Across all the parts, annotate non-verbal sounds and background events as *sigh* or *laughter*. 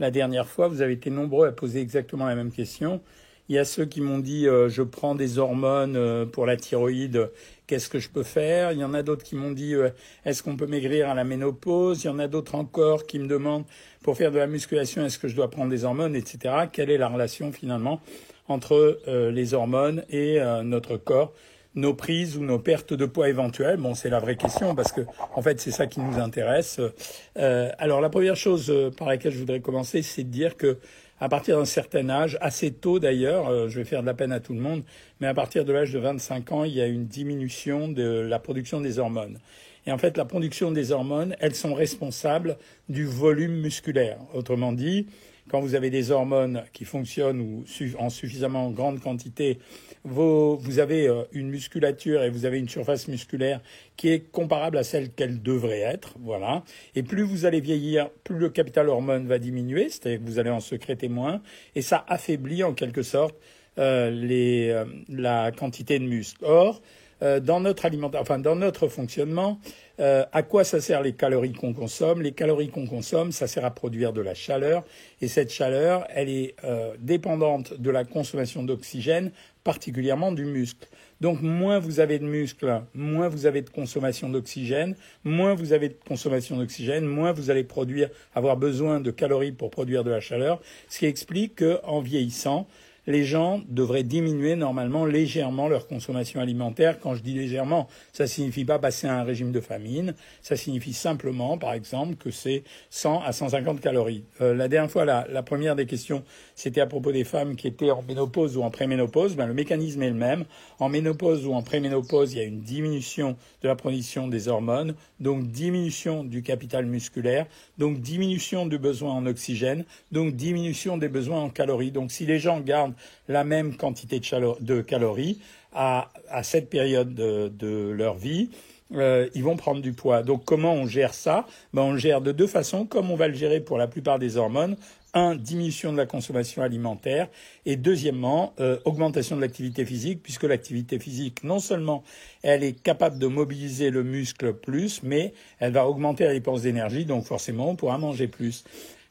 la dernière fois. Vous avez été nombreux à poser exactement la même question. Il y a ceux qui m'ont dit euh, je prends des hormones euh, pour la thyroïde, qu'est-ce que je peux faire? Il y en a d'autres qui m'ont dit euh, est-ce qu'on peut maigrir à la ménopause? Il y en a d'autres encore qui me demandent pour faire de la musculation est-ce que je dois prendre des hormones, etc. Quelle est la relation finalement entre les hormones et notre corps? Nos prises ou nos pertes de poids éventuelles Bon, c'est la vraie question parce que en fait, c'est ça qui nous intéresse. Euh, alors, la première chose euh, par laquelle je voudrais commencer, c'est de dire que à partir d'un certain âge, assez tôt d'ailleurs, euh, je vais faire de la peine à tout le monde, mais à partir de l'âge de 25 ans, il y a une diminution de la production des hormones. Et en fait, la production des hormones, elles sont responsables du volume musculaire. Autrement dit, quand vous avez des hormones qui fonctionnent ou en suffisamment grande quantité, vous, avez euh, une musculature et vous avez une surface musculaire qui est comparable à celle qu'elle devrait être, voilà. Et plus vous allez vieillir, plus le capital hormone va diminuer, c'est-à-dire que vous allez en sécréter moins, et ça affaiblit en quelque sorte euh, les, euh, la quantité de muscles. Or, euh, dans notre alimentation, enfin dans notre fonctionnement, euh, à quoi ça sert les calories qu'on consomme? Les calories qu'on consomme, ça sert à produire de la chaleur, et cette chaleur, elle est euh, dépendante de la consommation d'oxygène, particulièrement du muscle. Donc moins vous avez de muscles, moins vous avez de consommation d'oxygène, moins vous avez de consommation d'oxygène, moins vous allez produire, avoir besoin de calories pour produire de la chaleur, ce qui explique qu'en vieillissant, les gens devraient diminuer normalement légèrement leur consommation alimentaire. Quand je dis légèrement, ça signifie pas passer à un régime de famine. Ça signifie simplement, par exemple, que c'est 100 à 150 calories. Euh, la dernière fois, la, première des questions, c'était à propos des femmes qui étaient en ménopause ou en préménopause. Ben, le mécanisme est le même. En ménopause ou en préménopause, il y a une diminution de la production des hormones, donc diminution du capital musculaire, donc diminution du besoin en oxygène, donc diminution des besoins en calories. Si les gens gardent la même quantité de, calories à, cette période de, leur vie, euh, ils vont prendre du poids. Donc comment on gère ça? Ben, On gère de deux façons, comme on va le gérer pour la plupart des hormones. Un, diminution de la consommation alimentaire et deuxièmement, euh, augmentation de l'activité physique, puisque l'activité physique, non seulement elle est capable de mobiliser le muscle plus, mais elle va augmenter la dépense d'énergie, donc forcément on pourra manger plus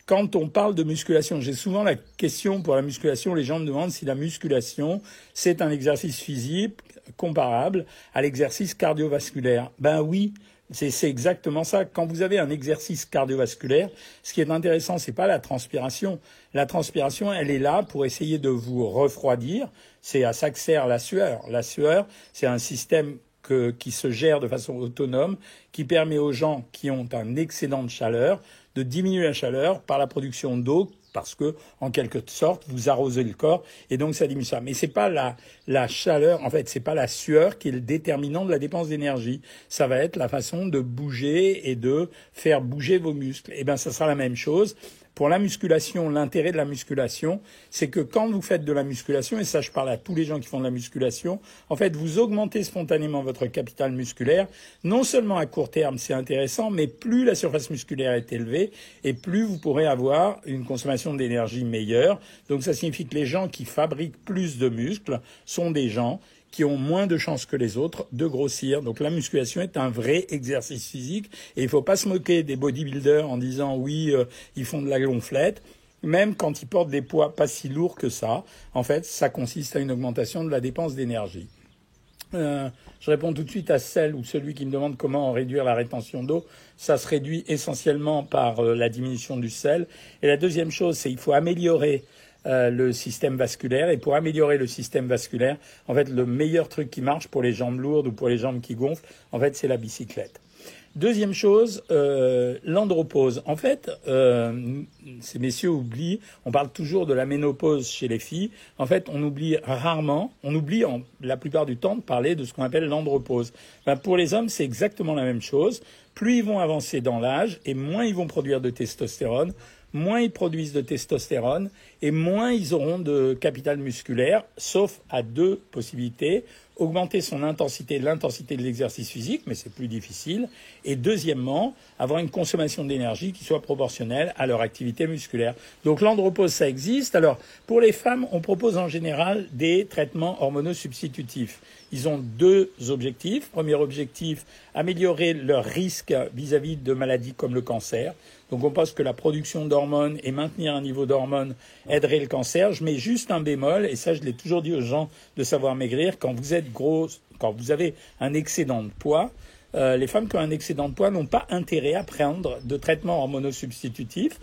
quand on parle de musculation, j'ai souvent la question pour la musculation, les gens me demandent si la musculation, c'est un exercice physique comparable à l'exercice cardiovasculaire. Ben oui, c'est exactement ça. Quand vous avez un exercice cardiovasculaire, ce qui est intéressant, c'est pas la transpiration. La transpiration, elle est là pour essayer de vous refroidir. C'est à ça que sert la sueur. La sueur, c'est un système qui se gère de façon autonome, qui permet aux gens qui ont un excédent de chaleur de diminuer la chaleur par la production d'eau parce que, en quelque sorte, vous arrosez le corps et donc ça diminue ça. Mais c'est pas la, la chaleur, en fait, c'est pas la sueur qui est le déterminant de la dépense d'énergie. Ça va être la façon de bouger et de faire bouger vos muscles. Et eh bien, ça sera la même chose. Pour la musculation, l'intérêt de la musculation, c'est que quand vous faites de la musculation, et ça je parle à tous les gens qui font de la musculation, en fait vous augmentez spontanément votre capital musculaire. Non seulement à court terme c'est intéressant, mais plus la surface musculaire est élevée, et plus vous pourrez avoir une consommation d'énergie meilleure. Donc ça signifie que les gens qui fabriquent plus de muscles sont des gens qui ont moins de chances que les autres de grossir. Donc la musculation est un vrai exercice physique et il faut pas se moquer des bodybuilders en disant oui, euh, ils font de la gonflette. Même quand ils portent des poids pas si lourds que ça, en fait, ça consiste à une augmentation de la dépense d'énergie. Euh, je réponds tout de suite à celle ou celui qui me demande comment réduire la rétention d'eau. Ça se réduit essentiellement par euh, la diminution du sel. Et la deuxième chose, c'est qu'il faut améliorer euh, le système vasculaire. Et pour améliorer le système vasculaire, en fait, le meilleur truc qui marche pour les jambes lourdes ou pour les jambes qui gonflent, en fait, c'est la bicyclette. Deuxième chose, euh, l'andropause. En fait, euh, ces messieurs oublient, on parle toujours de la ménopause chez les filles. En fait, on oublie rarement, on oublie en, la plupart du temps de parler de ce qu'on appelle l'andropause. Ben, pour les hommes, c'est exactement la même chose. Plus ils vont avancer dans l'âge et moins ils vont produire de testostérone, moins ils produisent de testostérone et moins ils auront de capital musculaire, sauf à deux possibilités. Augmenter son intensité, l'intensité de l'exercice physique, mais c'est plus difficile. Et deuxièmement, avoir une consommation d'énergie qui soit proportionnelle à leur activité musculaire. Donc l'andropause, ça existe. Alors, pour les femmes, on propose en général des traitements hormonaux substitutifs. Ils ont deux objectifs. Premier objectif, améliorer leur risque vis-à-vis de maladies comme le cancer. Donc on pense que la production d'hormones et maintenir un niveau d'hormones aiderait le cancer. Je mets juste un bémol, et ça je l'ai toujours dit aux gens de savoir maigrir, quand vous êtes grosse, quand vous avez un excédent de poids, euh, les femmes qui ont un excédent de poids n'ont pas intérêt à prendre de traitement hormonosubstitutif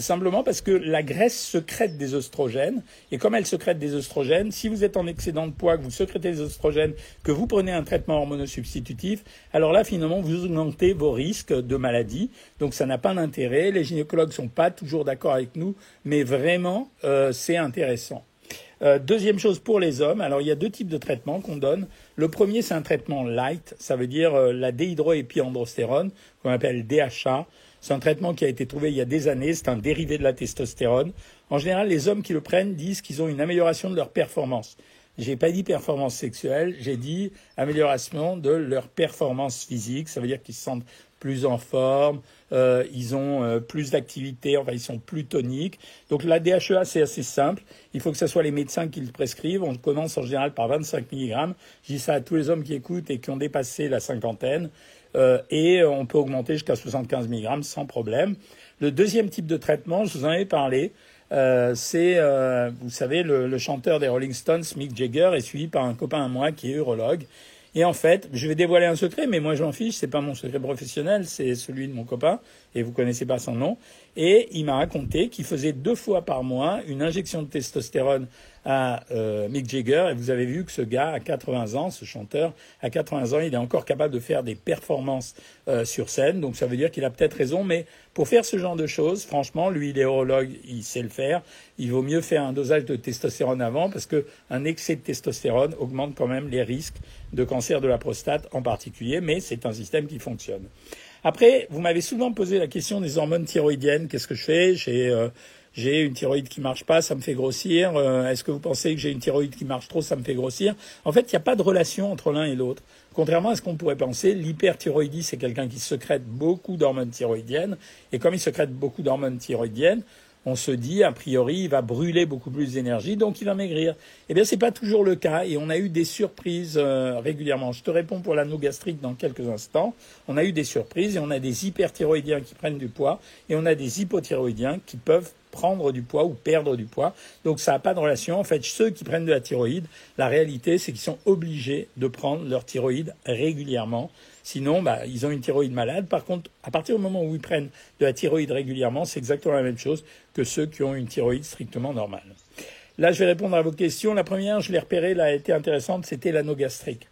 simplement parce que la graisse secrète des oestrogènes, et comme elle secrète des oestrogènes, si vous êtes en excédent de poids, que vous secrétez des oestrogènes, que vous prenez un traitement hormonosubstitutif, alors là, finalement, vous augmentez vos risques de maladie. Donc ça n'a pas d'intérêt. Les gynécologues ne sont pas toujours d'accord avec nous, mais vraiment, euh, c'est intéressant. Euh, deuxième chose pour les hommes, alors il y a deux types de traitements qu'on donne. Le premier, c'est un traitement light, ça veut dire euh, la déhydroépiandrostérone, qu'on appelle DHA. C'est un traitement qui a été trouvé il y a des années, c'est un dérivé de la testostérone. En général, les hommes qui le prennent disent qu'ils ont une amélioration de leur performance. J'ai pas dit performance sexuelle, j'ai dit amélioration de leur performance physique. Ça veut dire qu'ils se sentent plus en forme, euh, ils ont euh, plus d'activité, enfin ils sont plus toniques. Donc la DHEA c'est assez simple. Il faut que ce soit les médecins qui le prescrivent. On commence en général par 25 mg. Je dis ça à tous les hommes qui écoutent et qui ont dépassé la cinquantaine. Euh, et on peut augmenter jusqu'à 75 mg sans problème. Le deuxième type de traitement, je vous en ai parlé, euh, c'est, euh, vous savez, le, chanteur des Rolling Stones, Mick Jagger, est suivi par un copain à moi qui est urologue. Et en fait, je vais dévoiler un secret, mais moi j'en fiche, c'est pas mon secret professionnel, c'est celui de mon copain, et vous connaissez pas son nom. Et il m'a raconté qu'il faisait deux fois par mois une injection de testostérone à euh, Mick Jagger. Et vous avez vu que ce gars, à 80 ans, ce chanteur, à 80 ans, il est encore capable de faire des performances euh, sur scène. Donc ça veut dire qu'il a peut-être raison. Mais pour faire ce genre de choses, franchement, lui, il est urologue, il sait le faire. Il vaut mieux faire un dosage de testostérone avant parce qu'un excès de testostérone augmente quand même les risques de cancer de la prostate en particulier. Mais c'est un système qui fonctionne. Après, vous m'avez souvent posé la question des hormones thyroïdiennes. Qu'est-ce que je fais? J'ai euh, j'ai une thyroïde qui marche pas, ça me fait grossir. Euh, est-ce que vous pensez que j'ai une thyroïde qui marche trop, ça me fait grossir? En fait, il n'y a pas de relation entre l'un et l'autre. Contrairement à ce qu'on pourrait penser, l'hyperthyroïdie, c'est quelqu'un qui secrète beaucoup d'hormones thyroïdiennes. Et comme il secrète beaucoup d'hormones thyroïdiennes, on se dit, a priori, il va brûler beaucoup plus d'énergie, donc il va maigrir. Eh bien, ce n'est pas toujours le cas, et on a eu des surprises euh, régulièrement. Je te réponds pour l'anneau gastrique dans quelques instants. On a eu des surprises, et on a des hyperthyroïdiens qui prennent du poids, et on a des hypothyroïdiens qui peuvent prendre du poids ou perdre du poids. Donc ça n'a pas de relation. En fait, ceux qui prennent de la thyroïde, la réalité, c'est qu'ils sont obligés de prendre leur thyroïde régulièrement. Sinon, bah, ils ont une thyroïde malade. Par contre, à partir du moment où ils prennent de la thyroïde régulièrement, c'est exactement la même chose que ceux qui ont une thyroïde strictement normale. Là, je vais répondre à vos questions. La première, je l'ai repérée, elle a été intéressante, c'était l'anneau gastrique.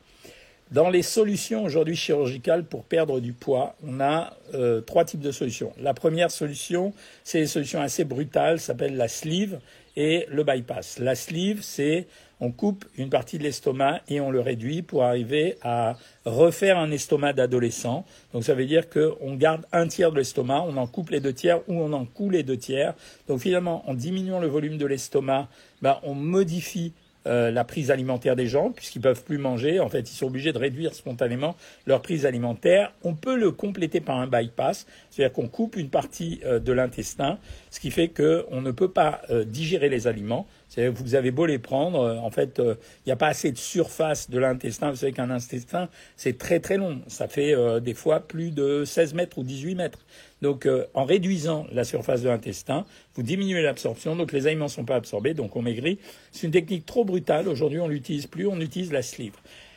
Dans les solutions aujourd'hui chirurgicales pour perdre du poids, on a euh, trois types de solutions. La première solution, c'est une solution assez brutale, s'appelle la sleeve et le bypass. La sleeve, c'est on coupe une partie de l'estomac et on le réduit pour arriver à refaire un estomac d'adolescent. Donc ça veut dire qu'on garde un tiers de l'estomac, on en coupe les deux tiers ou on en coule les deux tiers. Donc finalement, en diminuant le volume de l'estomac, ben, on modifie euh, la prise alimentaire des gens, puisqu'ils peuvent plus manger. En fait, ils sont obligés de réduire spontanément leur prise alimentaire. On peut le compléter par un bypass, c'est-à-dire qu'on coupe une partie euh, de l'intestin, ce qui fait qu'on ne peut pas euh, digérer les aliments. Vous avez beau les prendre, en fait, il n'y a pas assez de surface de l'intestin. Vous savez qu'un intestin, c'est très très long. Ça fait des fois plus de 16 mètres ou 18 mètres. Donc, euh, en réduisant la surface de l'intestin, vous diminuez l'absorption, donc les aliments ne sont pas absorbés, donc on maigrit. C'est une technique trop brutale. Aujourd'hui, on l'utilise plus, on utilise la sleeve.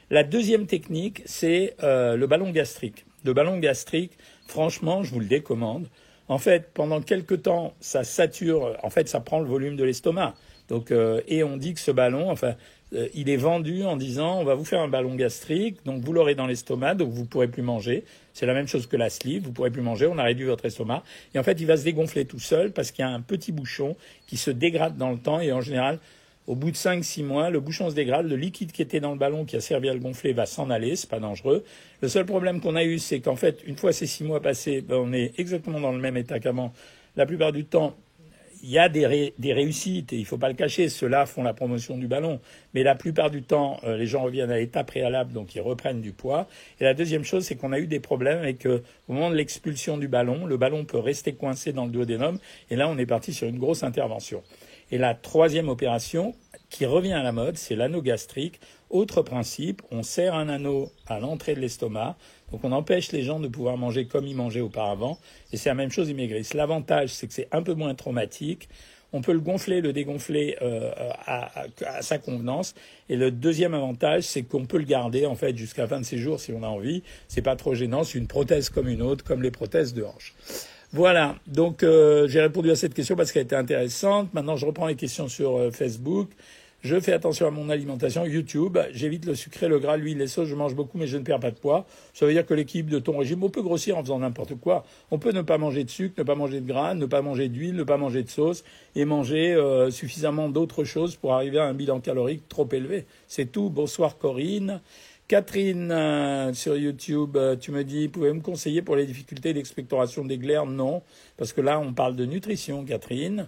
La deuxième technique, c'est euh, le ballon gastrique. Le ballon gastrique, franchement, je vous le décommande. En fait, pendant quelques temps, ça sature, en fait, ça prend le volume de l'estomac. Donc, euh, et on dit que ce ballon, enfin, euh, il est vendu en disant on va vous faire un ballon gastrique, donc vous l'aurez dans l'estomac, donc vous pourrez plus manger. C'est la même chose que la sleeve, vous pourrez plus manger, on a réduit votre estomac. Et en fait, il va se dégonfler tout seul parce qu'il y a un petit bouchon qui se dégrade dans le temps et en général, au bout de 5-6 mois, le bouchon se dégrade, le liquide qui était dans le ballon qui a servi à le gonfler va s'en aller, c'est pas dangereux. Le seul problème qu'on a eu, c'est qu'en fait, une fois ces 6 mois passés, ben, on est exactement dans le même état qu'avant. La plupart du temps, il y a des, réussites, et il ne faut pas le cacher, ceux-là font la promotion du ballon, mais la plupart du temps, euh, les gens reviennent à l'état préalable, donc ils reprennent du poids. Et la deuxième chose, c'est qu'on a eu des problèmes avec, euh, au moment de l'expulsion du ballon, le ballon peut rester coincé dans le duodénum, et là, on est parti sur une grosse intervention. Et la troisième opération, qui revient à la mode, c'est l'anneau gastrique. Autre principe, on serre un anneau à l'entrée de l'estomac, donc on empêche les gens de pouvoir manger comme ils mangeaient auparavant, et c'est la même chose, ils maigrissent. L'avantage, c'est que c'est un peu moins traumatique, on peut le gonfler, le dégonfler euh, à, sa convenance. Et le deuxième avantage, c'est qu'on peut le garder en fait jusqu'à la fin de ses jours si on a envie. C'est pas trop gênant, c'est une prothèse comme une autre, comme les prothèses de hanche. Voilà, donc euh, j'ai répondu à cette question parce qu'elle était intéressante. Maintenant, je reprends les questions sur euh, Facebook. Je fais attention à mon alimentation. YouTube, j'évite le sucré, le gras, l'huile, les sauces. Je mange beaucoup, mais je ne perds pas de poids. Ça veut dire que l'équilibre de ton régime, on peut grossir en faisant n'importe quoi. On peut ne pas manger de sucre, ne pas manger de gras, ne pas manger d'huile, ne pas manger de sauce et manger euh, suffisamment d'autres choses pour arriver à un bilan calorique trop élevé. C'est tout. Bonsoir Corinne. Catherine euh, sur YouTube, euh, tu me dis, pouvez-vous me conseiller pour les difficultés d'expectoration des glaires? Non, parce que là, on parle de nutrition, Catherine.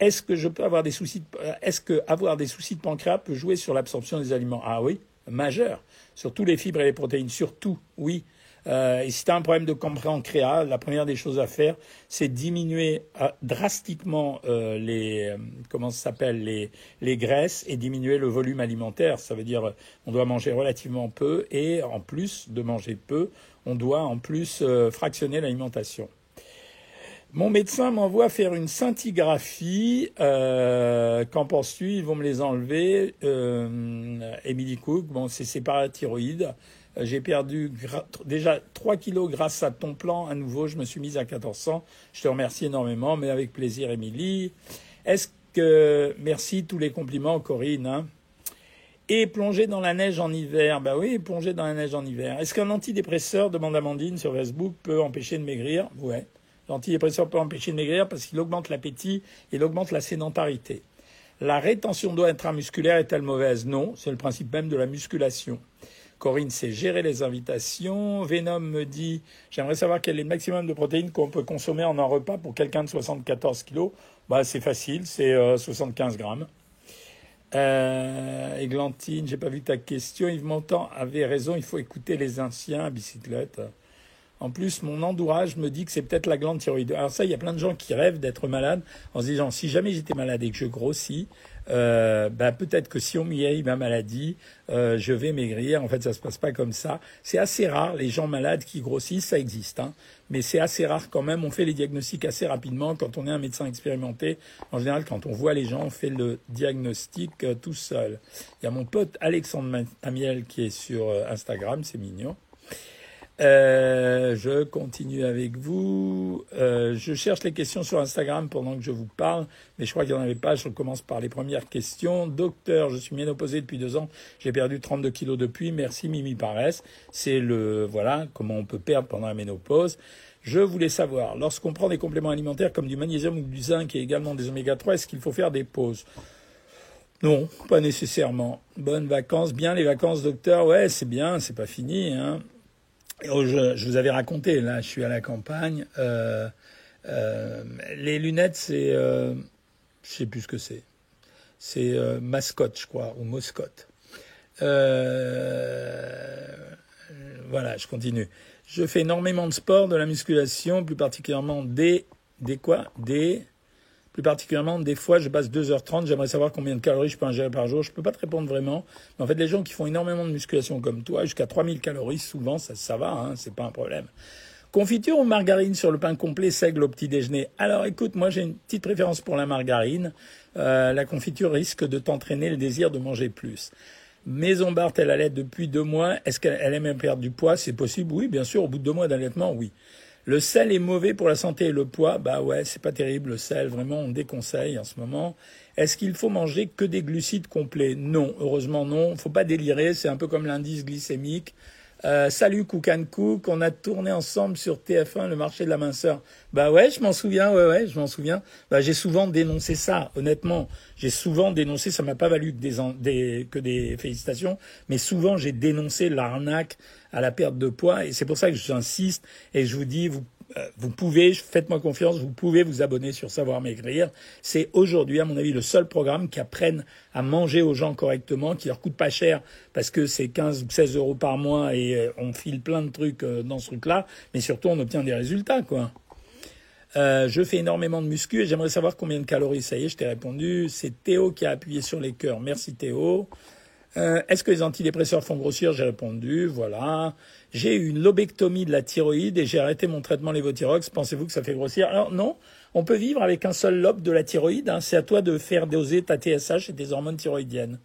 Est-ce que je peux avoir des soucis de, euh, est-ce que avoir des soucis de pancréas peut jouer sur l'absorption des aliments? Ah oui, majeur. Sur tous les fibres et les protéines, surtout, oui. Euh, et si tu as un problème de pancréas, la première des choses à faire, c'est diminuer euh, drastiquement les graisses et diminuer le volume alimentaire. Ça veut dire on doit manger relativement peu et en plus de manger peu, on doit en plus fractionner l'alimentation. Mon médecin m'envoie faire une scintigraphie. Euh, Qu'en penses-tu? Ils vont me les enlever. Euh, Emily Cook, bon, c'est parathyroïde. Euh, j'ai perdu déjà 3 kilos grâce à ton plan. À nouveau, je me suis mise à 1400. Je te remercie énormément, mais avec plaisir, Émilie. Est-ce que... Merci, tous les compliments, Corinne. Hein. et plonger dans la neige en hiver. Bah oui, plonger dans la neige en hiver. Est-ce qu'un antidépresseur, demande Amandine sur Facebook, peut empêcher de maigrir? Ouais. L'antidépresseur peut empêcher de maigrir parce qu'il augmente l'appétit et il augmente la sédentarité. La rétention d'eau intramusculaire est-elle mauvaise? Non, c'est le principe même de la musculation. Corinne sait gérer les invitations. Venom me dit J'aimerais savoir quel est le maximum de protéines qu'on peut consommer en un repas pour quelqu'un de 74 kilos. Bah, c'est facile, c'est 75 euh, grammes. Euh, Églantine, j'ai pas vu ta question. Yves Montand avait raison, il faut écouter les anciens à bicyclette. En plus, mon endourage me dit que c'est peut-être la glande thyroïde. Alors ça, il y a plein de gens qui rêvent d'être malades en se disant si jamais j'étais malade et que je grossis, euh, bah, peut-être que si on m'y ma maladie, euh, je vais maigrir. En fait, ça se passe pas comme ça. C'est assez rare les gens malades qui grossissent, ça existe, hein. mais c'est assez rare quand même. On fait les diagnostics assez rapidement quand on est un médecin expérimenté. En général, quand on voit les gens, on fait le diagnostic euh, tout seul. Il y a mon pote Alexandre Amiel qui est sur Instagram, c'est mignon. Euh, je continue avec vous. Euh, je cherche les questions sur Instagram pendant que je vous parle, mais je crois qu'il n'y en avait pas. Je commence par les premières questions. Docteur, je suis ménopausé depuis deux ans. J'ai perdu 32 kilos depuis. Merci Mimi Paresse. C'est le voilà comment on peut perdre pendant la ménopause. Je voulais savoir, lorsqu'on prend des compléments alimentaires comme du magnésium ou du zinc et également des oméga 3, est-ce qu'il faut faire des pauses? Non, pas nécessairement. Bonnes vacances, bien les vacances, docteur? Ouais, c'est bien, c'est pas fini. Hein. Oh, je, vous avais raconté, là, je suis à la campagne. Euh, euh, les lunettes, c'est. Euh, je sais plus ce que c'est. C'est euh, mascotte, je crois, ou moscotte. voilà, je continue. Je fais énormément de sport, de la musculation, plus particulièrement des. Des quoi? Des plus particulièrement, des fois, je passe 2h30, j'aimerais savoir combien de calories je peux ingérer par jour. Je peux pas te répondre vraiment. Mais en fait, les gens qui font énormément de musculation comme toi, jusqu'à 3000 calories, souvent, ça, ça va, hein, c'est pas un problème. Confiture ou margarine sur le pain complet seigle au petit déjeuner? Alors écoute, moi j'ai une petite préférence pour la margarine. Euh, la confiture risque de t'entraîner le désir de manger plus. Maison Barthes, elle allait depuis deux mois. Est-ce qu'elle aime perdre du poids? C'est possible Oui, bien sûr. Au bout de deux mois d'allaitement, oui. Le sel est mauvais pour la santé et le poids. Bah ouais, c'est pas terrible le sel. Vraiment, on déconseille en ce moment. Est-ce qu'il faut manger que des glucides complets? Non, heureusement non. Faut pas délirer. C'est un peu comme l'indice glycémique. Euh, salut Cook Cook, on a tourné ensemble sur TF1 le marché de la minceur. Bah ouais, je m'en souviens, ouais ouais, je m'en souviens. Bah j'ai souvent dénoncé ça, honnêtement. J'ai souvent dénoncé, ça m'a pas valu que des, des, que des félicitations, mais souvent j'ai dénoncé l'arnaque à la perte de poids et c'est pour ça que j'insiste et je vous dis, vous vous pouvez, faites-moi confiance, vous pouvez vous abonner sur Savoir Maigrir. C'est aujourd'hui, à mon avis, le seul programme qui apprenne à manger aux gens correctement, qui leur coûte pas cher parce que c'est 15 ou 16 euros par mois et euh, on file plein de trucs euh, dans ce truc-là, mais surtout on obtient des résultats, quoi. Euh, je fais énormément de muscu et j'aimerais savoir combien de calories. Ça y est, je t'ai répondu. C'est Théo qui a appuyé sur les cœurs. Merci Théo. Euh, Est-ce que les antidépresseurs font grossir J'ai répondu. Voilà. J'ai eu une lobectomie de la thyroïde et j'ai arrêté mon traitement lévothyrox. Pensez-vous que ça fait grossir? Alors non, on peut vivre avec un seul lobe de la thyroïde. Hein. C'est à toi de faire doser ta TSH et tes hormones thyroïdiennes.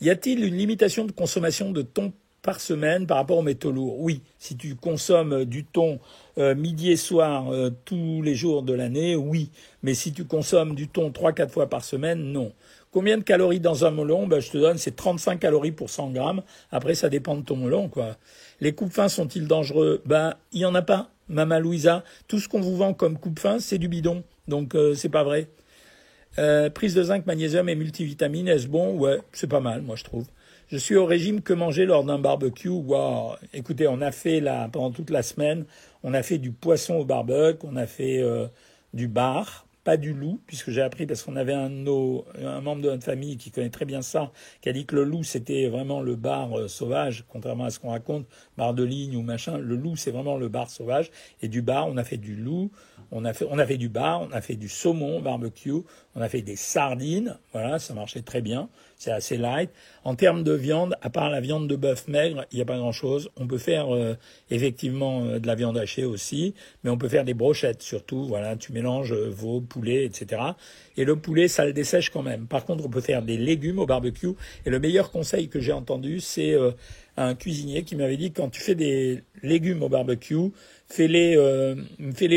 Y a-t-il une limitation de consommation de thon par semaine par rapport aux métaux lourds? Oui, si tu consommes du thon euh, midi et soir euh, tous les jours de l'année, oui. Mais si tu consommes du thon trois quatre fois par semaine, non. Combien de calories dans un melon ben, Je te donne, c'est 35 calories pour 100 grammes. Après, ça dépend de ton melon. quoi. Les coupes fins sont-ils dangereux Ben, il y en a pas. Mama Louisa, tout ce qu'on vous vend comme coupe fin, c'est du bidon. Donc, euh, c'est pas vrai. Euh, prise de zinc, magnésium et multivitamines, est-ce bon? Ouais, c'est pas mal, moi je trouve. Je suis au régime que manger lors d'un barbecue. Wow. Écoutez, on a fait là pendant toute la semaine, on a fait du poisson au barbecue, on a fait euh, du bar, pas du loup, puisque j'ai appris parce qu'on avait un, un membre de notre famille qui connaît très bien ça, qui a dit que le loup c'était vraiment le bar euh, sauvage, contrairement à ce qu'on raconte, bar de ligne ou machin. Le loup c'est vraiment le bar sauvage. Et du bar, on a fait du loup, on a fait, on a fait du bar, on a fait du saumon barbecue, on a fait des sardines. Voilà, ça marchait très bien. C'est assez light. En termes de viande, à part la viande de bœuf maigre, il n'y a pas grand-chose. On peut faire euh, effectivement euh, de la viande hachée aussi, mais on peut faire des brochettes surtout. Voilà, tu mélanges euh, veau, poulet, etc. Et le poulet, ça le dessèche quand même. Par contre, on peut faire des légumes au barbecue. Et le meilleur conseil que j'ai entendu, c'est un cuisinier qui m'avait dit quand tu fais des légumes au barbecue, fais-les euh,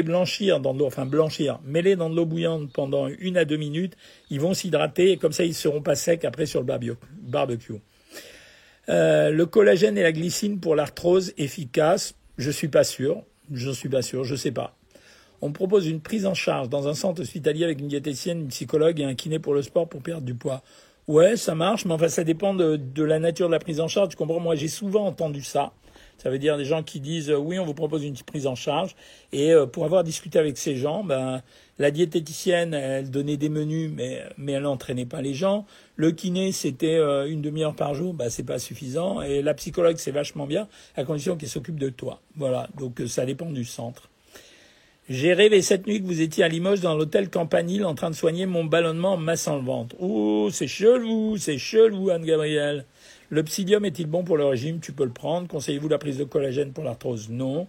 blanchir dans l'eau, enfin blanchir, mets-les dans de l'eau bouillante pendant une à deux minutes, ils vont s'hydrater et comme ça ils seront pas secs après sur le barbecue. Euh, le collagène et la glycine pour l'arthrose efficace, je suis pas sûr, je suis pas sûr, je sais pas. On propose une prise en charge dans un centre hospitalier avec une diététicienne, une psychologue et un kiné pour le sport pour perdre du poids. Ouais, ça marche, mais enfin ça dépend de, de la nature de la prise en charge. Tu comprends Moi, j'ai souvent entendu ça. Ça veut dire des gens qui disent oui, on vous propose une prise en charge. Et euh, pour avoir discuté avec ces gens, ben, la diététicienne, elle donnait des menus, mais, mais elle n'entraînait pas les gens. Le kiné, c'était euh, une demi-heure par jour, ben, c'est pas suffisant. Et la psychologue, c'est vachement bien, à condition qu'elle s'occupe de toi. Voilà, donc euh, ça dépend du centre. J'ai rêvé cette nuit que vous étiez à Limoges dans l'hôtel Campanile en train de soigner mon ballonnement en massant le ventre. Oh, c'est chelou, c'est chelou, Anne-Gabrielle. Le est-il bon pour le régime? Tu peux le prendre. Conseillez-vous la prise de collagène pour l'arthrose? Non.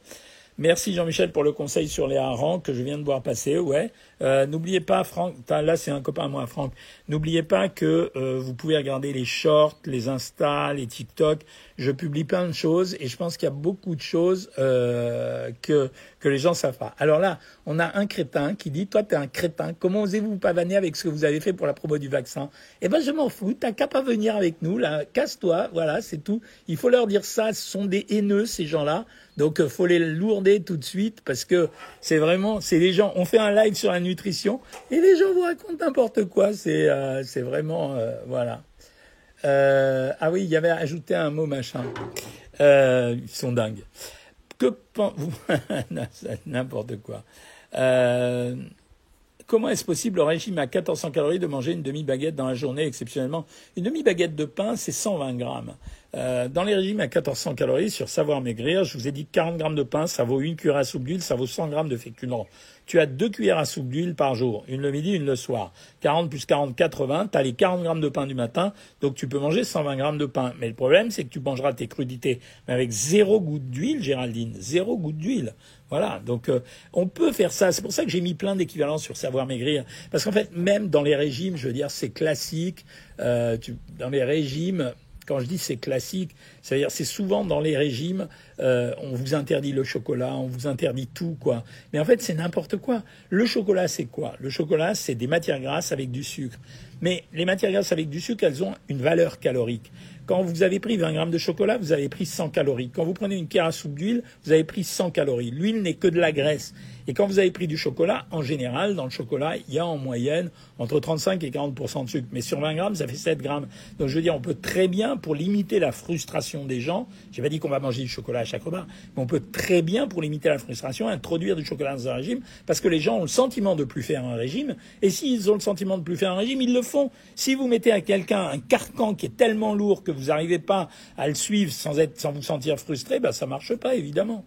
Merci Jean-Michel pour le conseil sur les harengs que je viens de voir passer. Ouais. Euh, n'oubliez pas, Franck, là c'est un copain à moi, Franck. N'oubliez pas que euh, vous pouvez regarder les shorts, les Insta, les TikTok. Je publie plein de choses et je pense qu'il y a beaucoup de choses euh, que que les gens savent pas. Alors là, on a un crétin qui dit toi t'es un crétin. Comment osez-vous pavaner avec ce que vous avez fait pour la promo du vaccin? Eh ben je m'en fous. T'as qu'à pas venir avec nous là. Casse-toi. Voilà, c'est tout. Il faut leur dire ça. Ce sont des haineux ces gens-là. Donc faut les lourder tout de suite parce que c'est vraiment c'est les gens. On fait un live sur la nutrition et les gens vous racontent n'importe quoi. C'est euh, vraiment euh, voilà. Euh, ah oui, il y avait ajouté un mot machin. Euh, ils sont dingues. Que pensez-vous *laughs* N'importe quoi. Euh, comment est-ce possible au régime à 1400 calories de manger une demi-baguette dans la journée exceptionnellement? Une demi-baguette de pain, c'est 120 grammes. Euh, dans les régimes à 1400 calories, sur Savoir Maigrir, je vous ai dit 40 grammes de pain, ça vaut une cuillère à soupe d'huile, ça vaut 100 grammes de féculents tu as deux cuillères à soupe d'huile par jour, une le midi, une le soir. 40 plus 40, 80, tu as les 40 grammes de pain du matin, donc tu peux manger 120 grammes de pain. Mais le problème, c'est que tu mangeras tes crudités, mais avec zéro goutte d'huile, Géraldine, zéro goutte d'huile. Voilà, donc euh, on peut faire ça. C'est pour ça que j'ai mis plein d'équivalences sur savoir maigrir, parce qu'en fait, même dans les régimes, je veux dire, c'est classique. Euh, tu, dans les régimes, quand je dis c'est classique, c'est-à-dire c'est souvent dans les régimes, euh, on vous interdit le chocolat, on vous interdit tout, quoi. Mais en fait, c'est n'importe quoi. Le chocolat, c'est quoi? Le chocolat, c'est des matières grasses avec du sucre. Mais les matières grasses avec du sucre, elles ont une valeur calorique. Quand vous avez pris 20 grammes de chocolat, vous avez pris 100 calories. Quand vous prenez une cuillère à soupe d'huile, vous avez pris 100 calories. L'huile n'est que de la graisse. Et quand vous avez pris du chocolat, en général, dans le chocolat, il y a en moyenne entre 35 et 40% de sucre. Mais sur 20 grammes, ça fait 7 grammes. Donc je veux dire, on peut très bien, pour limiter la frustration des gens, j'ai pas dit qu'on va manger du chocolat à chaque repas, mais on peut très bien, pour limiter la frustration, introduire du chocolat dans un régime, parce que les gens ont le sentiment de plus faire un régime. Et s'ils ont le sentiment de plus faire un régime, ils le font. Si vous mettez à quelqu'un un carcan qui est tellement lourd que n'arrivez pas à le suivre sans être, sans vous sentir frustré, ben ça marche pas, évidemment.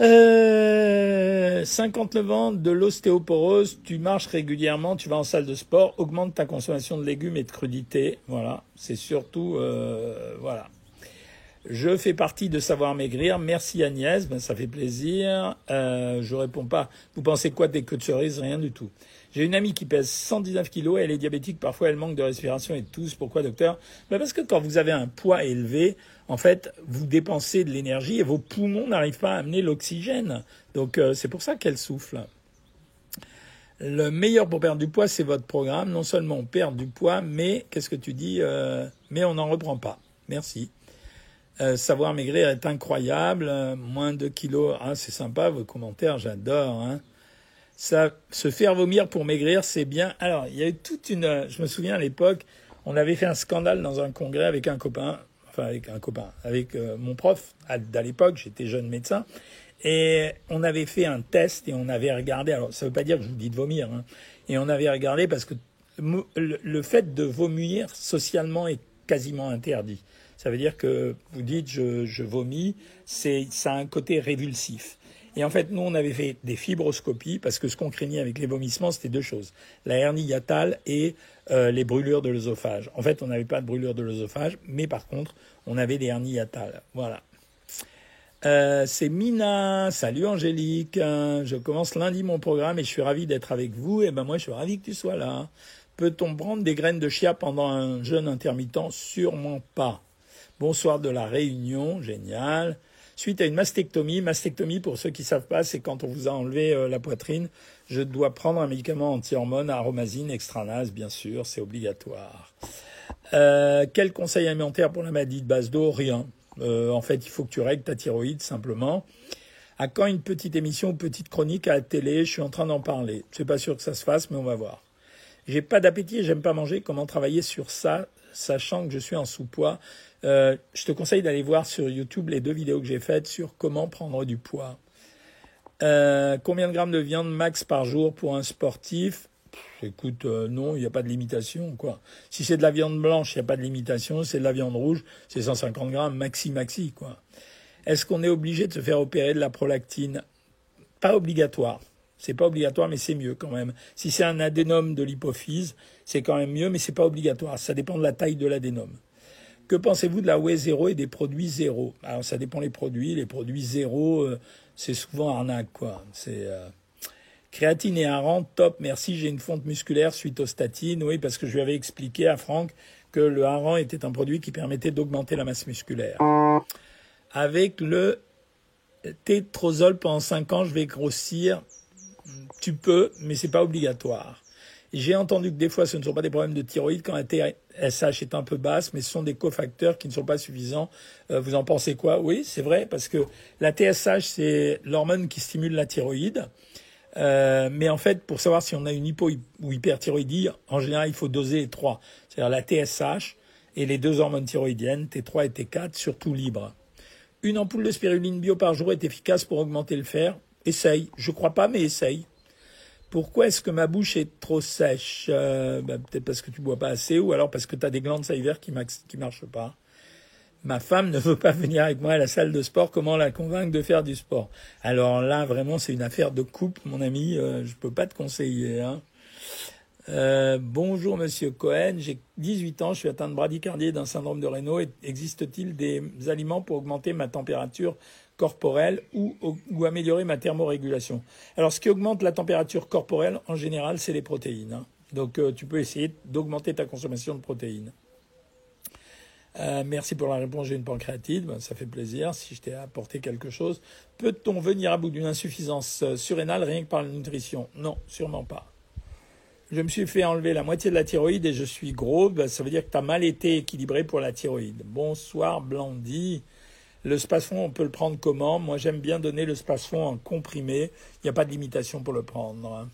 Euh, 59 ans, de l'ostéoporose, tu marches régulièrement, tu vas en salle de sport, augmente ta consommation de légumes et de crudités. Voilà, c'est surtout... Euh, voilà. Je fais partie de Savoir Maigrir. Merci Agnès, ben, ça fait plaisir. Euh, je réponds pas. Vous pensez quoi des queues de cerise? Rien du tout. J'ai une amie qui pèse 119 kilos, elle est diabétique, parfois elle manque de respiration et tous. Pourquoi docteur? Ben Parce que quand vous avez un poids élevé, en fait, vous dépensez de l'énergie et vos poumons n'arrivent pas à amener l'oxygène. Donc euh, c'est pour ça qu'elle souffle. Le meilleur pour perdre du poids, c'est votre programme. Non seulement on perd du poids, mais qu'est-ce que tu dis euh, Mais on n'en reprend pas. Merci. Euh, savoir maigrir est incroyable. moins de kilos, ah, c'est sympa vos commentaires, j'adore. Hein. Ça, se faire vomir pour maigrir, c'est bien. Alors, il y a eu toute une. Je me souviens à l'époque, on avait fait un scandale dans un congrès avec un copain, enfin avec un copain, avec euh, mon prof à, l'époque. J'étais jeune médecin. Et on avait fait un test et on avait regardé. Alors, ça ne veut pas dire que je vous dis de vomir. Hein, et on avait regardé parce que le fait de vomir socialement est quasiment interdit. Ça veut dire que vous dites je, je vomis, c'est ça a un côté révulsif. Et en fait, nous, on avait fait des fibroscopies parce que ce qu'on craignait avec les vomissements, c'était deux choses la hernie hiatale et euh, les brûlures de l'œsophage. En fait, on n'avait pas de brûlures de l'œsophage, mais par contre, on avait des hernies hiatales. Voilà. Euh, c'est Mina. Salut Angélique. Je commence lundi mon programme et je suis ravi d'être avec vous. Et ben moi, je suis ravi que tu sois là. Peut-on prendre des graines de chia pendant un jeûne intermittent? Sûrement pas. Bonsoir de la Réunion, génial. Suite à une mastectomie, mastectomie pour ceux qui ne savent pas, c'est quand on vous a enlevé euh, la poitrine, je dois prendre un médicament anti-hormone, aromazine, extranase, bien sûr, c'est obligatoire. Euh, quel conseil alimentaire pour la maladie de base d'eau? Rien. Euh, en fait, il faut que tu règles ta thyroïde simplement. À quand une petite émission ou petite chronique à la télé? Je suis en train d'en parler. C'est pas sûr que ça se fasse, mais on va voir. J'ai pas d'appétit, j'aime pas manger. Comment travailler sur ça, sachant que je suis en sous-poids euh, je te conseille d'aller voir sur YouTube les deux vidéos que j'ai faites sur comment prendre du poids. Euh, combien de grammes de viande max par jour pour un sportif? Écoute, euh, non, il n'y a pas de limitation. quoi. Si c'est de la viande blanche, il n'y a pas de limitation. C'est de la viande rouge, c'est 150 grammes maxi maxi. quoi. Est-ce qu'on est obligé de se faire opérer de la prolactine? Pas obligatoire. C'est pas obligatoire, mais c'est mieux quand même. Si c'est un adénome de l'hypophyse, c'est quand même mieux, mais c'est pas obligatoire. Ça dépend de la taille de l'adénome. Que pensez-vous de la whey zéro et des produits zéro? Alors ça dépend les produits. Les produits zéro, euh, c'est souvent arnaque quoi. C'est euh, créatine et hareng, top. Merci. J'ai une fonte musculaire suite aux statines. Oui, parce que je lui avais expliqué à Franck que le hareng était un produit qui permettait d'augmenter la masse musculaire. Avec le tétrozole pendant 5 ans, je vais grossir. Tu peux, mais c'est pas obligatoire. J'ai entendu que des fois, ce ne sont pas des problèmes de thyroïde quand la TSH est un peu basse, mais ce sont des cofacteurs qui ne sont pas suffisants. Euh, vous en pensez quoi? Oui, c'est vrai, parce que la TSH, c'est l'hormone qui stimule la thyroïde. Euh, mais en fait, pour savoir si on a une hypo ou hyperthyroïdie, en général, il faut doser les trois. C'est-à-dire la TSH et les deux hormones thyroïdiennes, T3 et T4, surtout libres. Une ampoule de spiruline bio par jour est efficace pour augmenter le fer. Essaye. Je crois pas, mais essaye. Pourquoi est-ce que ma bouche est trop sèche euh, bah, Peut-être parce que tu bois pas assez ou alors parce que tu as des glandes salivaires qui ne marchent pas. Ma femme ne veut pas venir avec moi à la salle de sport. Comment la convaincre de faire du sport? Alors là, vraiment, c'est une affaire de couple, mon ami. Euh, je peux pas te conseiller. Hein. Euh, bonjour Monsieur Cohen, j'ai 18 ans, je suis atteint de bradycardie d'un syndrome de Raynaud. Existe-t-il des aliments pour augmenter ma température corporelle ou, améliorer ma thermorégulation. Alors, ce qui augmente la température corporelle, en général, c'est les protéines. Hein. Donc, euh, tu peux essayer d'augmenter ta consommation de protéines. Euh, merci pour la réponse, j'ai une pancréatite, ben, ça fait plaisir si je t'ai apporté quelque chose. Peut-on venir à bout d'une insuffisance euh, surrénale rien que par la nutrition? Non, sûrement pas. Je me suis fait enlever la moitié de la thyroïde et je suis gros, ben, ça veut dire que tu as mal été équilibré pour la thyroïde. Bonsoir Blandy. Le space-fond, on peut le prendre comment? Moi, j'aime bien donner le space-fond en comprimé. Il n'y a pas de limitation pour le prendre. Hein.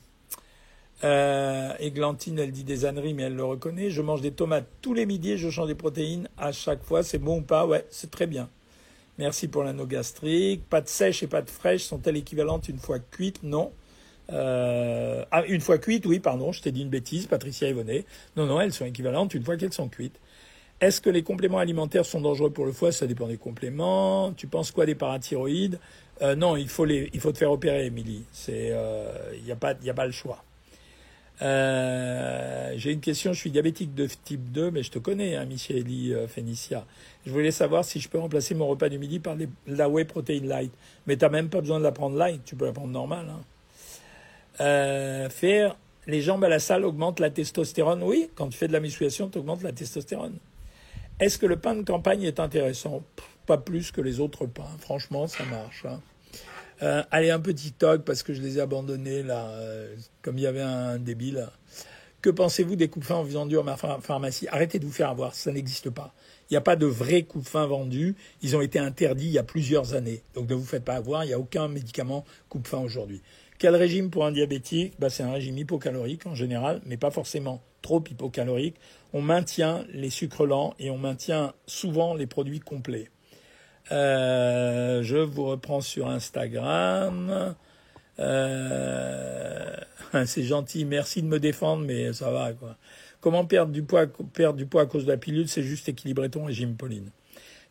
Euh, Églantine, elle dit des âneries, mais elle le reconnaît. Je mange des tomates tous les midis je change des protéines à chaque fois. C'est bon ou pas? Ouais, c'est très bien. Merci pour l'anneau gastrique. Pâtes sèches et pâtes fraîches sont-elles équivalentes une fois cuites? Non. Euh, ah, une fois cuites, oui, pardon, je t'ai dit une bêtise, Patricia Yvonnet. Non, non, elles sont équivalentes une fois qu'elles sont cuites. Est-ce que les compléments alimentaires sont dangereux pour le foie? Ça dépend des compléments. Tu penses quoi des parathyroïdes? Euh, Non, il faut, te faire opérer, Émilie. Il n'y euh, a, pas, le choix. Euh, j'ai une question, je suis diabétique de type 2, mais je te connais, hein, Micheli euh, Fénicia. Je voulais savoir si je peux remplacer mon repas du midi par la whey protein light. Mais tu n'as même pas besoin de la prendre light, tu peux la prendre normale. Hein. Euh, faire les jambes à la salle augmente la testostérone. Oui, quand tu fais de la musculation, tu augmentes la testostérone. Est-ce que le pain de campagne est intéressant? Pas plus que les autres pains. Franchement, ça marche. Hein. Euh, allez, un petit talk parce que je les ai abandonnés là, euh, comme il y avait un débile. Que pensez-vous des coups de fin en faisant en pharmacie? Arrêtez de vous faire avoir, ça n'existe pas. Il n'y a pas de vrais coups de fin vendus. Ils ont été interdits il y a plusieurs années. Donc ne vous faites pas avoir, il n'y a aucun médicament coup de fin aujourd'hui. Quel régime pour un diabétique? Bah, C'est un régime hypocalorique en général, mais pas forcément trop hypocalorique. On maintient les sucres lents et on maintient souvent les produits complets. Euh, je vous reprends sur Instagram. Euh, *laughs* c'est gentil, merci de me défendre, mais ça va quoi. Comment perdre du poids, perdre du poids à cause de la pilule C'est juste équilibrer ton régime, Pauline.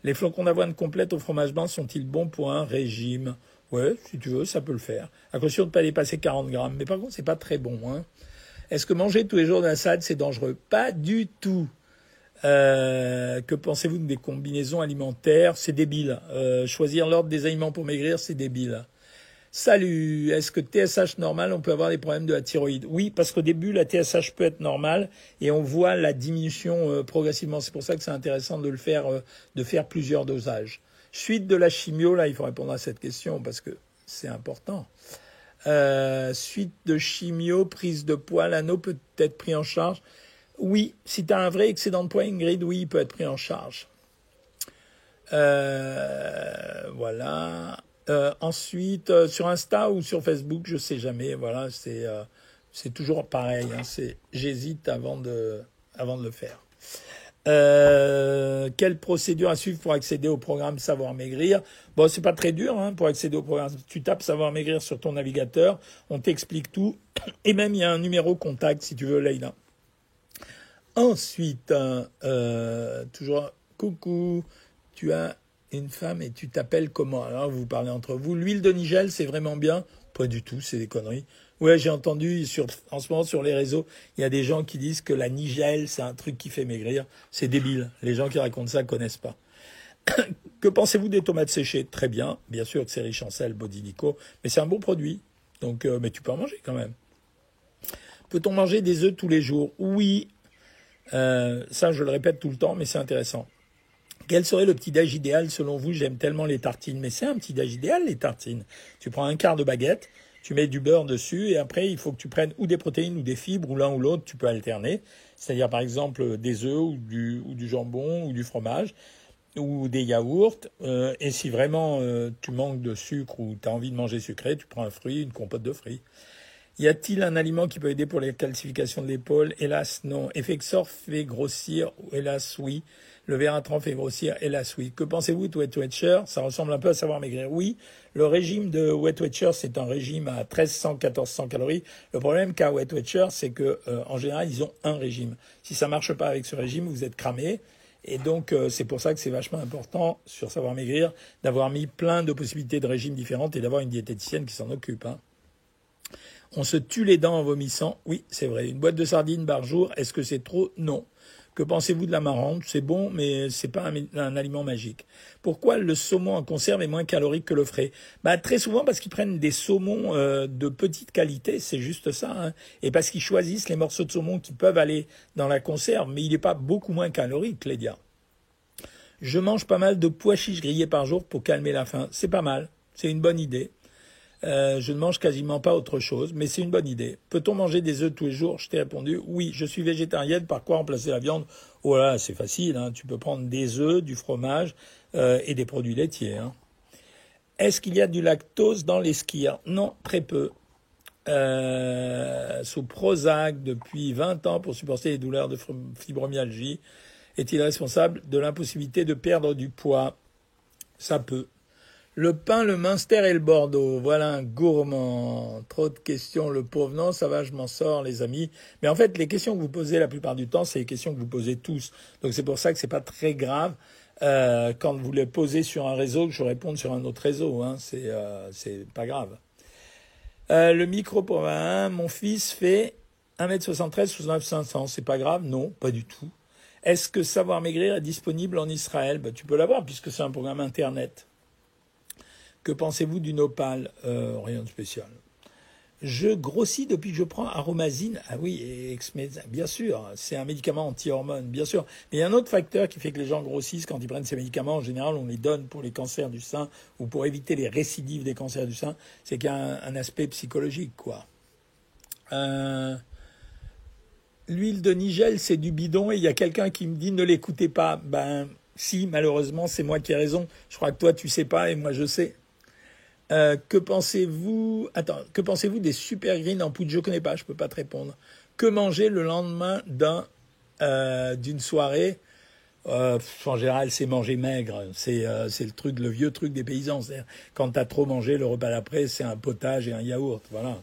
Les flocons d'avoine complètes au fromage blanc sont-ils bons pour un régime? Ouais, si tu veux, ça peut le faire. À condition de ne pas dépasser 40 grammes. Mais par contre, c'est pas très bon. Hein. Est-ce que manger tous les jours de la salade, c'est dangereux? Pas du tout. Euh, que pensez-vous des combinaisons alimentaires? C'est débile. Euh, choisir l'ordre des aliments pour maigrir, c'est débile. Salut, est-ce que TSH normal, on peut avoir des problèmes de la thyroïde? Oui, parce qu'au début, la TSH peut être normale et on voit la diminution euh, progressivement. C'est pour ça que c'est intéressant de le faire, de faire plusieurs dosages. Suite de la chimio, là, il faut répondre à cette question parce que c'est important. Suite de chimio, prise de poids, l'anneau peut être pris en charge. Oui, si tu as un vrai excédent de poids, Ingrid, oui, il peut être pris en charge. Euh, voilà. Euh, ensuite, euh, sur Insta ou sur Facebook, je sais jamais. Voilà, c'est toujours pareil. Hein, j'hésite avant de avant de le faire. Quelle procédure à suivre pour accéder au programme Savoir Maigrir? Bon, c'est pas très dur hein, pour accéder au programme. Tu tapes Savoir Maigrir sur ton navigateur, on t'explique tout, et même il y a un numéro contact si tu veux, Leïla. Ensuite, hein, euh, toujours, coucou, tu as une femme et tu t'appelles comment? Alors, vous parlez entre vous. L'huile de Nigel, c'est vraiment bien? Pas du tout, c'est des conneries. Ouais, j'ai entendu sur, en ce moment sur les réseaux, il y a des gens qui disent que la Nigel, c'est un truc qui fait maigrir. C'est débile. Les gens qui racontent ça connaissent pas. *coughs* que pensez-vous des tomates séchées? Très bien. Bien sûr que c'est riche en sel, bodinico, mais c'est un bon produit. Donc, euh, mais tu peux en manger quand même. Peut-on manger des œufs tous les jours? Oui, euh, ça, je le répète tout le temps, mais c'est intéressant. Quel serait le petit déj idéal? Selon vous J'aime tellement les tartines, mais c'est un petit déj idéal les tartines. Tu prends un quart de baguette, tu mets du beurre dessus et après il faut que tu prennes ou des protéines ou des fibres ou l'un ou l'autre, tu peux alterner. C'est-à-dire par exemple des œufs ou du, ou du jambon ou du fromage ou des yaourts. Euh, et si vraiment euh, tu manques de sucre ou tu as envie de manger sucré, tu prends un fruit, une compote de fruits. Y a-t-il un aliment qui peut aider pour les calcifications de l'épaule? Hélas, non. Effexor fait grossir Hélas, oui. Le Veratran fait grossir Hélas, oui. Que pensez-vous de Wet Watcher? Ça ressemble un peu à savoir maigrir. Oui, le régime de Wet Watcher, c'est un régime à 1300-1400 calories. Le problème qu'a Wet Watcher, c'est que euh, en général, ils ont un régime. Si ça marche pas avec ce régime, vous êtes cramé. Et donc, euh, c'est pour ça que c'est vachement important, sur Savoir Maigrir, d'avoir mis plein de possibilités de régimes différentes et d'avoir une diététicienne qui s'en occupe. Hein. On se tue les dents en vomissant. Oui, c'est vrai. Une boîte de sardines par jour, est-ce que c'est trop? Non. Que pensez-vous de la marrante? C'est bon, mais c'est pas un, aliment magique. Pourquoi le saumon en conserve est moins calorique que le frais? Bah, Très souvent parce qu'ils prennent des saumons euh, de petite qualité, c'est juste ça. Hein. et parce qu'ils choisissent les morceaux de saumon qui peuvent aller dans la conserve, mais il n'est pas beaucoup moins calorique, Lédia. Je mange pas mal de pois chiches grillés par jour pour calmer la faim. C'est pas mal, c'est une bonne idée. Euh, je ne mange quasiment pas autre chose, mais c'est une bonne idée. Peut-on manger des œufs tous les jours? Je t'ai répondu oui, je suis végétarienne, par quoi remplacer la viande? Voilà, oh c'est facile, hein. tu peux prendre des œufs, du fromage euh, et des produits laitiers. Hein. Est-ce qu'il y a du lactose dans les Non, très peu. Euh, sous Prozac depuis 20 ans pour supporter les douleurs de fibromyalgie, est-il responsable de l'impossibilité de perdre du poids? Ça peut. Le pain, le Munster et le Bordeaux. Voilà un gourmand. Trop de questions, le pauvre. Non, ça va, je m'en sors, les amis. Mais en fait, les questions que vous posez la plupart du temps, c'est les questions que vous posez tous. Donc c'est pour ça que c'est pas très grave. Euh, quand vous les posez sur un réseau, que je réponde sur un autre réseau. Hein. C'est euh, pas grave. Euh, le micro pour un, mon fils fait 1m73, 69 500. C'est pas grave? Non, pas du tout. Est-ce que Savoir Maigrir est disponible en Israël? Bah, Tu peux l'avoir puisque c'est un programme Internet. Que pensez-vous du Nopal? Euh, Rien de spécial. Je grossis depuis que je prends aromazine. Ah oui, bien sûr, c'est un médicament anti-hormone, bien sûr. Mais il y a un autre facteur qui fait que les gens grossissent quand ils prennent ces médicaments. En général, on les donne pour les cancers du sein ou pour éviter les récidives des cancers du sein. C'est qu'il y a un, aspect psychologique, quoi. Euh, l'huile de Nigel, c'est du bidon et il y a quelqu'un qui me dit ne l'écoutez pas. Ben, si, malheureusement, c'est moi qui ai raison. Je crois que toi, tu sais pas et moi, je sais. Euh, que pensez-vous Attends, que pensez-vous des super greens en poudre? Je connais pas, je peux pas te répondre. Que manger le lendemain d'un euh, d'une soirée? Euh, En général, c'est manger maigre. C'est c'est le truc, le vieux truc des paysans. Quand tu as trop mangé, le repas d'après, c'est un potage et un yaourt. Voilà.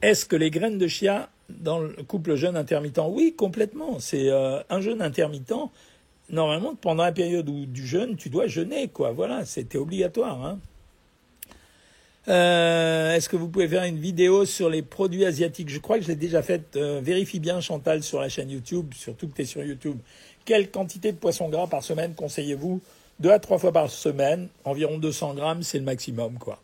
Est-ce que les graines de chia dans le couple jeûne intermittent? Oui, complètement. C'est un jeûne intermittent. Normalement, pendant la période où, du jeûne, tu dois jeûner, quoi. Voilà, c'était obligatoire. Hein. Euh, est-ce que vous pouvez faire une vidéo sur les produits asiatiques? Je crois que je l'ai déjà faite. Euh, vérifie bien, Chantal, sur la chaîne YouTube, surtout que tu es sur YouTube. Quelle quantité de poisson gras par semaine conseillez-vous? Deux à trois fois par semaine, environ 200 grammes, c'est le maximum, quoi.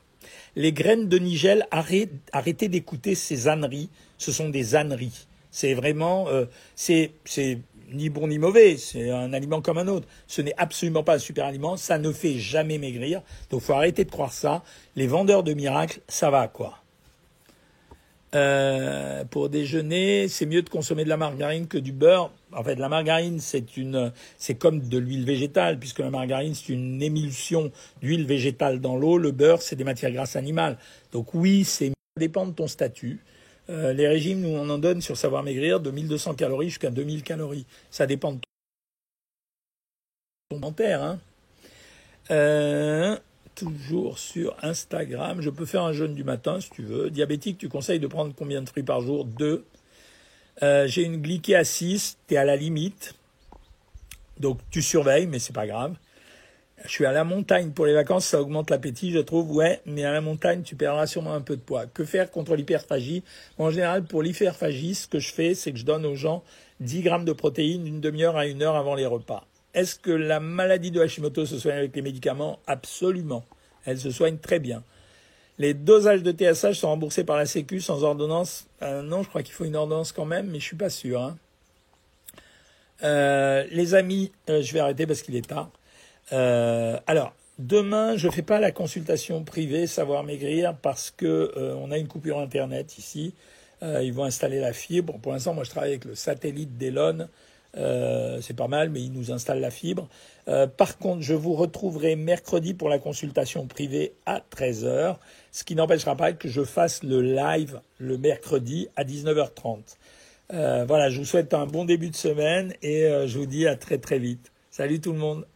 Les graines de nigel, arrêtez d'écouter ces âneries. Ce sont des âneries. C'est vraiment, euh, c'est, c'est ni bon ni mauvais, c'est un aliment comme un autre. Ce n'est absolument pas un super aliment, ça ne fait jamais maigrir. Donc faut arrêter de croire ça. Les vendeurs de miracles, ça va quoi. Euh, pour déjeuner, c'est mieux de consommer de la margarine que du beurre. En fait, la margarine, c'est une, c'est comme de l'huile végétale, puisque la margarine, c'est une émulsion d'huile végétale dans l'eau. Le beurre, c'est des matières grasses animales. Donc oui, c'est ça dépend de ton statut. Euh, les régimes, nous, on en donne sur Savoir Maigrir de 1200 calories jusqu'à 2000 calories. Ça dépend de ton dentaire. Hein. Euh, toujours sur Instagram. Je peux faire un jeûne du matin si tu veux. Diabétique, tu conseilles de prendre combien de fruits par jour? Deux. Euh, j'ai une glyquée à 6, tu es à la limite. Donc tu surveilles, mais c'est pas grave. Je suis à la montagne pour les vacances, ça augmente l'appétit, je trouve, ouais, mais à la montagne, tu perdras sûrement un peu de poids. Que faire contre l'hyperphagie? En général, pour l'hyperphagie, ce que je fais, c'est que je donne aux gens 10 grammes de protéines une demi-heure à une heure avant les repas. Est-ce que la maladie de Hashimoto se soigne avec les médicaments? Absolument. Elle se soigne très bien. Les dosages de TSH sont remboursés par la Sécu sans ordonnance. Euh, non, je crois qu'il faut une ordonnance quand même, mais je suis pas sûr. Hein. Euh, les amis, euh, je vais arrêter parce qu'il est tard. Euh, alors, demain, je ne fais pas la consultation privée Savoir Maigrir parce que euh, on a une coupure Internet ici. Euh, ils vont installer la fibre. Pour l'instant, moi, je travaille avec le satellite d'Elon. c'est pas mal, mais ils nous installent la fibre. par contre, je vous retrouverai mercredi pour la consultation privée à 13h, ce qui n'empêchera pas que je fasse le live le mercredi à 19h30. voilà, je vous souhaite un bon début de semaine et je vous dis à très très vite. Salut tout le monde